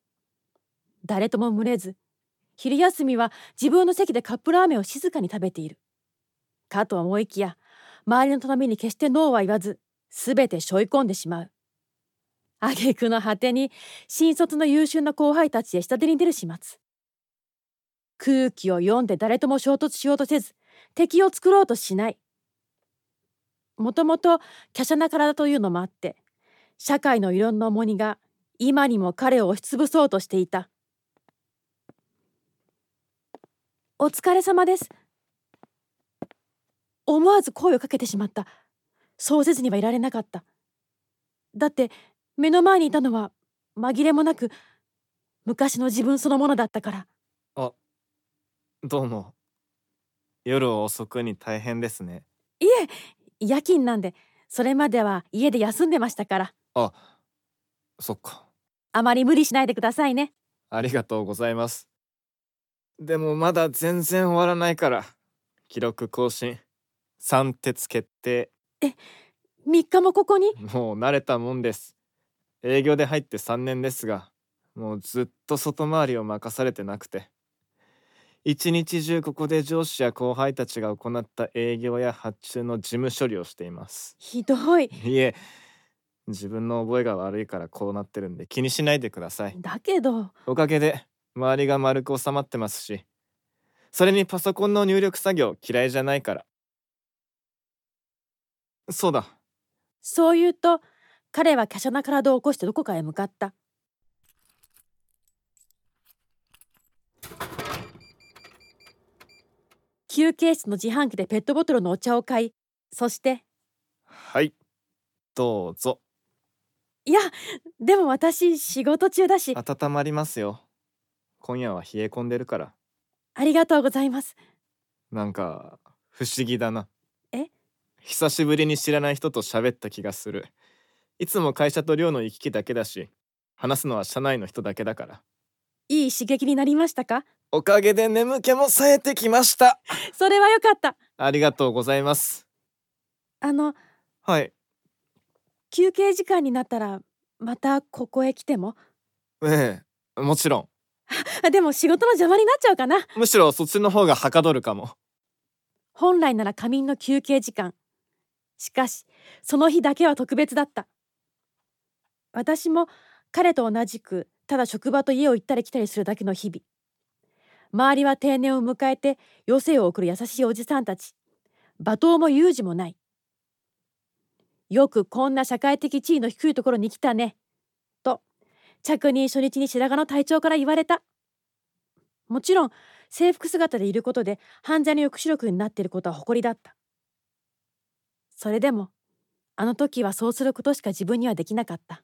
誰とも群れず昼休みは自分の席でカップラーメンを静かに食べている。かと思いきや周りの頼みに決してノーは言わず全て背負い込んでしまう。挙句の果てに新卒の優秀な後輩たちへ下手に出る始末。空気を読んで誰とも衝突しようとせず敵を作ろうとしない。もともと華奢な体というのもあって社会のいろんな重荷が今にも彼を押しつぶそうとしていた。お疲れ様です。思わず声をかけてしまった。そうせずにはいられなかった。だって目の前にいたのは紛れもなく昔の自分そのものだったから。あどうも。夜遅くに大変ですね。いえ夜勤なんでそれまでは家で休んでましたから。あそっか。あまり無理しないでくださいね。ありがとうございますでもまだ全然終わらないから。記録更新。三鉄決定。3日もここに？もう慣れたもんです。営業で入って3年ですがもうずっと外回りを任されてなくて。一日中ここで上司や後輩たちが行った営業や発注の事務処理をしています。ひどい。いえ自分の覚えが悪いからこうなってるんで気にしないでください。だけど。おかげで周りが丸く収まってますしそれにパソコンの入力作業嫌いじゃないから。そうだ。そう言うと彼は華奢な体を起こしてどこかへ向かった。休憩室の自販機でペットボトルのお茶を買いそして。はいどうぞ。いやでも私仕事中だし。温まりますよ今夜は冷え込んでるから。ありがとうございます。なんか不思議だな。え？久しぶりに知らない人と喋った気がする。いつも会社と寮の行き来だけだし話すのは社内の人だけだから。いい刺激になりましたか？おかげで眠気も冴えてきました。それはよかった。ありがとうございます。あのはい。休憩時間になったらまたここへ来ても？ええもちろん。あ でも仕事の邪魔になっちゃうかな。むしろそっちの方がはかどるかも。本来なら仮眠の休憩時間。しかしその日だけは特別だった。私も彼と同じくただ職場と家を行ったり来たりするだけの日々。周りは定年を迎えて余生を送る優しいおじさんたち。罵倒も有事もない。よくこんな社会的地位の低いところに来たね。と着任初日に白髪の隊長から言われた。もちろん制服姿でいることで犯罪の抑止力になっていることは誇りだった。それでもあの時はそうすることしか自分にはできなかった。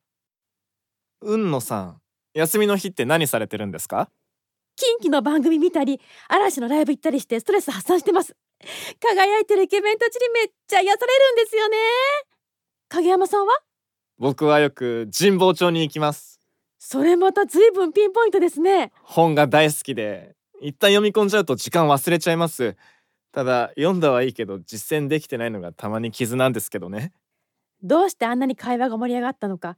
雲野さん休みの日って何されてるんですか？近畿の番組見たり嵐のライブ行ったりしてストレス発散してます。輝いてるイケメンたちにめっちゃ癒されるんですよね。影山さんは？僕はよく神保町に行きますそれまた随分ピンポイントですね。本が大好きで一旦読み込んじゃうと時間忘れちゃいます。ただ読んだはいいけど実践できてないのがたまに傷なんですけどね。どうしてあんなに会話が盛り上がったのか？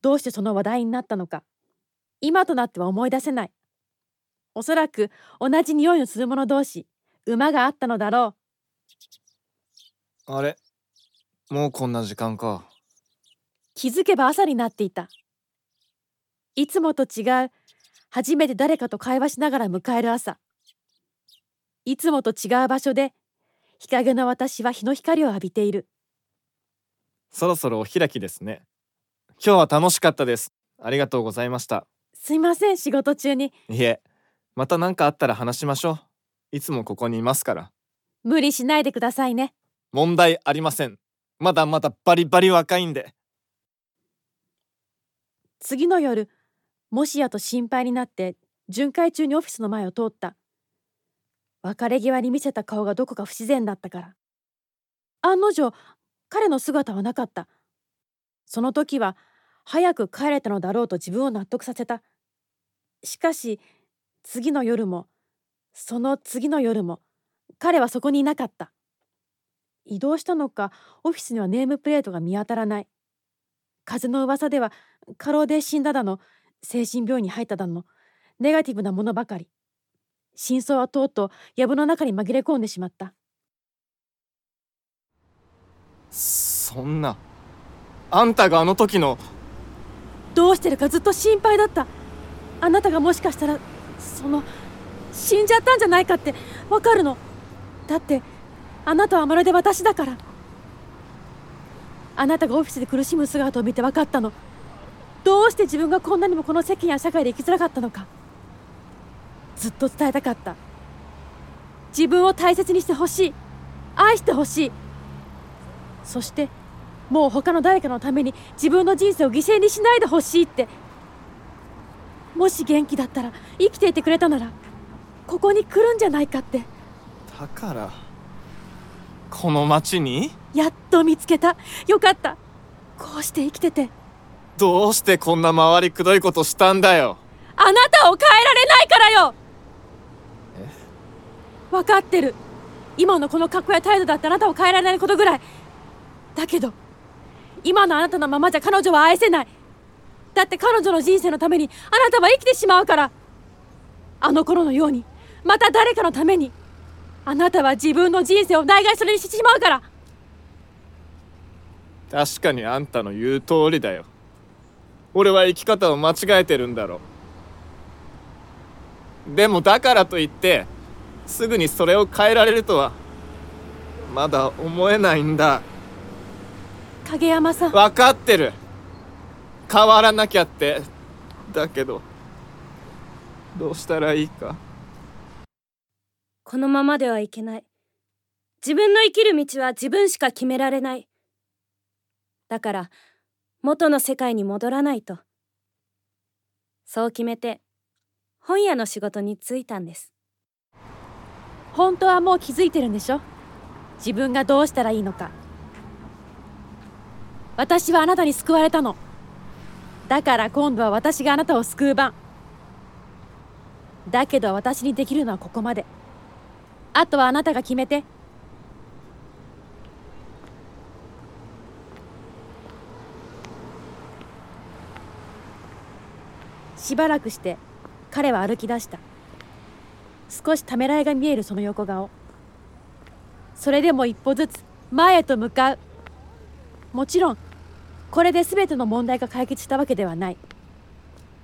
どうしてその話題になったのか？今となっては思い出せない。おそらく同じ匂いのする者同士馬があったのだろう。あれ？もうこんな時間か。気づけば朝になっていたいつもと違う。初めて誰かと会話しながら迎える朝。いつもと違う場所で日陰の私は日の光を浴びている。そろそろお開きですね。今日は楽しかったです。ありがとうございました。すいません仕事中に。いえまた何かあったら話しましょう。いつもここにいますから。無理しないでくださいね。問題ありません。まだまだバリバリ若いんで。次の夜もしやと心配になって巡回中にオフィスの前を通った。別れ際に見せた顔がどこか不自然だったから。案の定彼の姿はなかった。その時は早く帰れたのだろうと自分を納得させた。しかし次の夜もその次の夜も彼はそこにいなかった。移動したのかオフィスにはネームプレートが見当たらない。風の噂では過労で死んだだの精神病院に入っただの。ネガティブなものばかり。真相はとうとう藪の中に紛れ込んでしまった。そんな。あんたがあの時の。どうしてるかずっと心配だった。あなたがもしかしたらその死んじゃったんじゃないかってわかるの。だってあなたはまるで私だから。あなたがオフィスで苦しむ姿を見て分かったのどうして自分がこんなにもこの世間や社会で生きづらかったのか？ずっと伝えたかった。自分を大切にしてほしい。愛してほしい。そしてもう他の誰かのために自分の人生を犠牲にしないでほしいって。もし元気だったら生きていてくれたならここに来るんじゃないかって。だからこの町に？やっと見つけた。よかった。こうして生きててどうしてこんな回りくどいことしたんだよ。あなたを変えられないからよ。分かってる。今のこの格好や態度だってあなたを変えられないことぐらい。だけど今のあなたのままじゃ彼女は愛せない。だって彼女の人生のためにあなたは生きてしまうから。あの頃のようにまた誰かのためにあなたは自分の人生を代替それにしてしまうから。確かにあんたの言う通りだよ俺は生き方を間違えてるんだろ。でもだからといってすぐにそれを変えられるとはまだ思えないんだ。影山さん。分かってる。変わらなきゃって。だけどどうしたらいいか。このままではいけない。自分の生きる道は自分しか決められない。だから元の世界に戻らないと。そう決めて本屋の仕事に就いたんです。本当はもう気づいてるんでしょ？自分がどうしたらいいのか。私はあなたに救われたの。だから今度は私があなたを救う番。だけど私にできるのはここまで。あとはあなたが決めてしばらくして彼は歩き出した。少しためらいが見えるその横顔。それでも一歩ずつ前へと向かう。もちろんこれで全ての問題が解決したわけではない。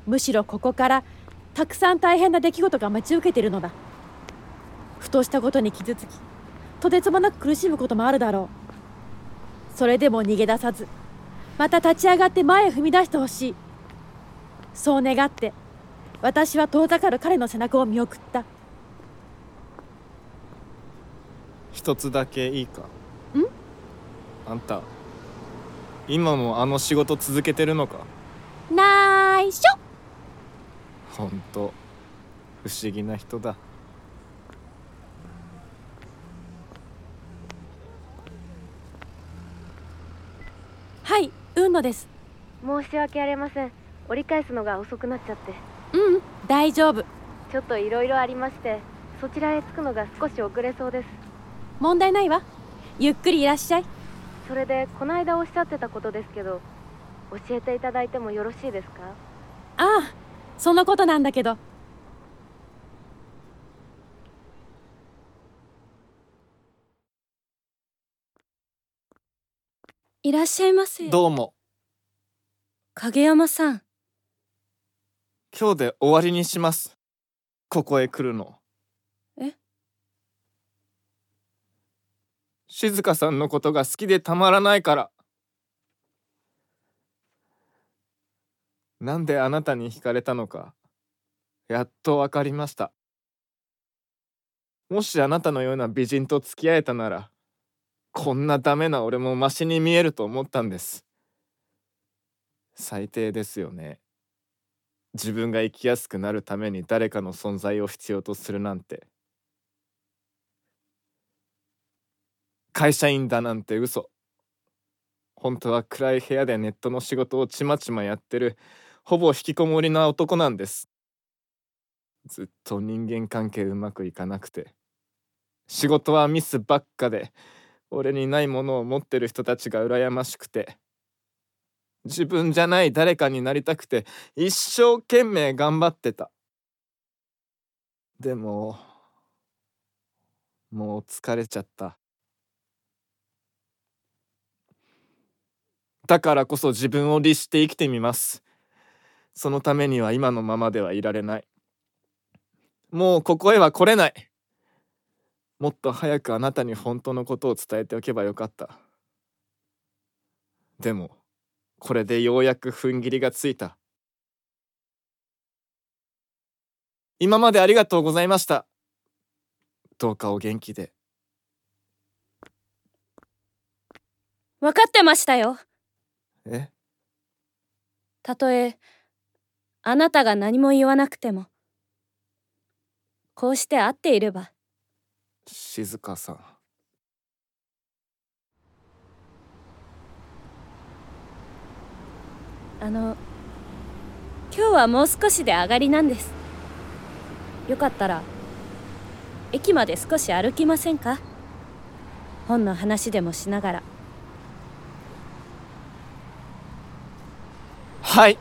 むしろここからたくさん大変な出来事が待ち受けているのだ。ふとしたことに傷つきとてつもなく苦しむこともあるだろう。それでも逃げ出さずまた立ち上がって前へ踏み出してほしい。そう願って私は遠ざかる彼の背中を見送った。一つだけいいか？ん？あんた今もあの仕事続けてるのか？ないしょ。ほんと不思議な人だ。はい雲野です。申し訳ありません折り返すのが遅くなっちゃって。うん大丈夫。ちょっといろいろありましてそちらへ着くのが少し遅れそうです。問題ないわ。ゆっくりいらっしゃい。それでこの間おっしゃってたことですけど教えていただいてもよろしいですか？ああそのことなんだけど。いらっしゃいませ。どうも。影山さん今日で終わりにします。ここへ来るの。え？静香さんのことが好きでたまらないから。なんであなたに惹かれたのか。やっとわかりました。もしあなたのような美人と付き合えたならこんなダメな俺もマシに見えると思ったんです。最低ですよね自分が生きやすくなるために誰かの存在を必要とするなんて。会社員だなんて嘘。本当は暗い部屋でネットの仕事をちまちまやってるほぼ引きこもりな男なんです。ずっと人間関係うまくいかなくて仕事はミスばっかで俺にないものを持ってる人たちが羨ましくて自分じゃない誰かになりたくて一生懸命頑張ってた。でももう疲れちゃった。だからこそ自分を律して生きてみます。そのためには今のままではいられない。もうここへは来れない。もっと早くあなたに本当のことを伝えておけばよかった。でもこれでようやく踏ん切りがついた。今までありがとうございました。どうかお元気で。分かってましたよ。え？たとえあなたが何も言わなくてもこうして会っていれば。静香さんあの今日はもう少しで上がりなんです。よかったら駅まで少し歩きませんか？本の話でもしながら。はい。